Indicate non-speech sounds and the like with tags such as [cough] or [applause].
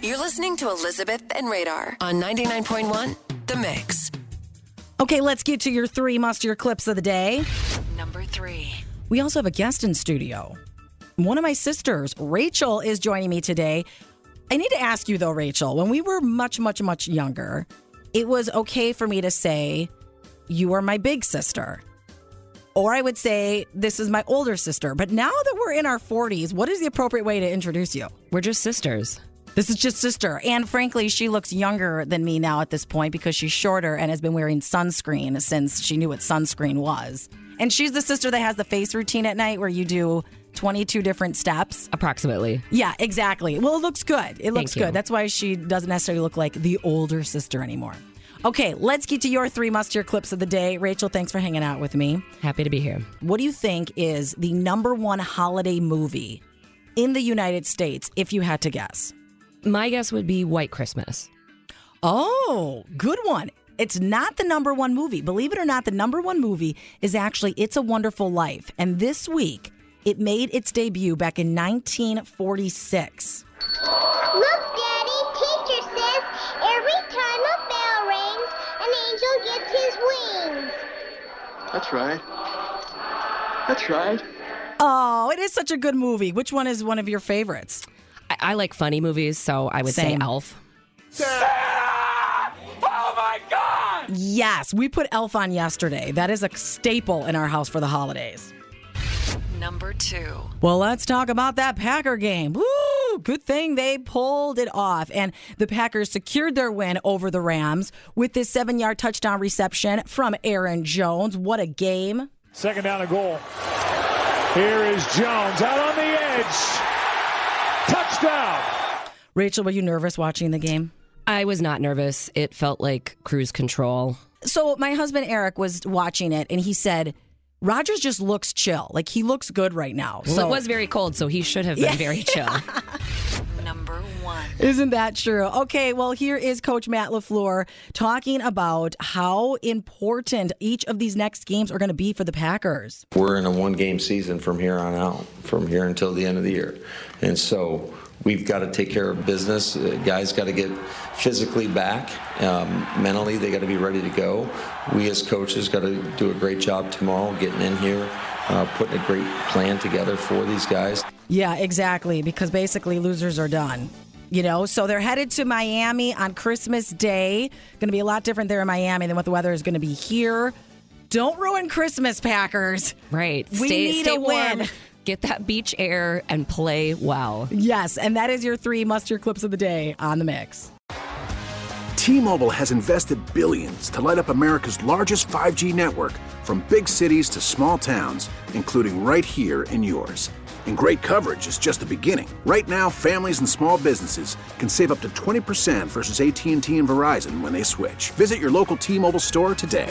You're listening to Elizabeth and Radar on 99.1 The Mix. Okay, let's get to your three must your clips of the day. Number three. We also have a guest in studio. One of my sisters, Rachel, is joining me today. I need to ask you though, Rachel, when we were much, much, much younger, it was okay for me to say, You are my big sister. Or I would say, This is my older sister. But now that we're in our 40s, what is the appropriate way to introduce you? We're just sisters. This is just sister. And frankly, she looks younger than me now at this point because she's shorter and has been wearing sunscreen since she knew what sunscreen was. And she's the sister that has the face routine at night where you do 22 different steps. Approximately. Yeah, exactly. Well, it looks good. It looks good. That's why she doesn't necessarily look like the older sister anymore. Okay, let's get to your three must hear clips of the day. Rachel, thanks for hanging out with me. Happy to be here. What do you think is the number one holiday movie in the United States, if you had to guess? My guess would be White Christmas. Oh, good one. It's not the number one movie. Believe it or not, the number one movie is actually It's a Wonderful Life. And this week, it made its debut back in 1946. Look, Daddy, teacher says every time a bell rings, an angel gets his wings. That's right. That's right. Oh, it is such a good movie. Which one is one of your favorites? I, I like funny movies, so I would Same. say Elf. Sarah! Oh my God! Yes, we put Elf on yesterday. That is a staple in our house for the holidays. Number two. Well, let's talk about that Packer game. Woo! Good thing they pulled it off. And the Packers secured their win over the Rams with this seven yard touchdown reception from Aaron Jones. What a game! Second down and goal. Here is Jones out on the edge. Touchdown. Rachel, were you nervous watching the game? I was not nervous. It felt like cruise control. So, my husband Eric was watching it and he said, Rodgers just looks chill. Like he looks good right now. Well, so, it was very cold, so he should have been very chill. [laughs] Number one. Isn't that true? Okay, well, here is Coach Matt LaFleur talking about how important each of these next games are going to be for the Packers. We're in a one game season from here on out, from here until the end of the year. And so we've got to take care of business. Uh, guys got to get physically back. Um, mentally, they got to be ready to go. We as coaches got to do a great job tomorrow getting in here, uh, putting a great plan together for these guys. Yeah, exactly, because basically losers are done. You know, so they're headed to Miami on Christmas Day. Going to be a lot different there in Miami than what the weather is going to be here. Don't ruin Christmas, Packers. Right. We stay, need stay a warm. win. Get that beach air and play well. Yes, and that is your three must hear clips of the day on the mix. T-Mobile has invested billions to light up America's largest 5G network from big cities to small towns, including right here in yours. And great coverage is just the beginning. Right now, families and small businesses can save up to 20% versus AT&T and Verizon when they switch. Visit your local T-Mobile store today.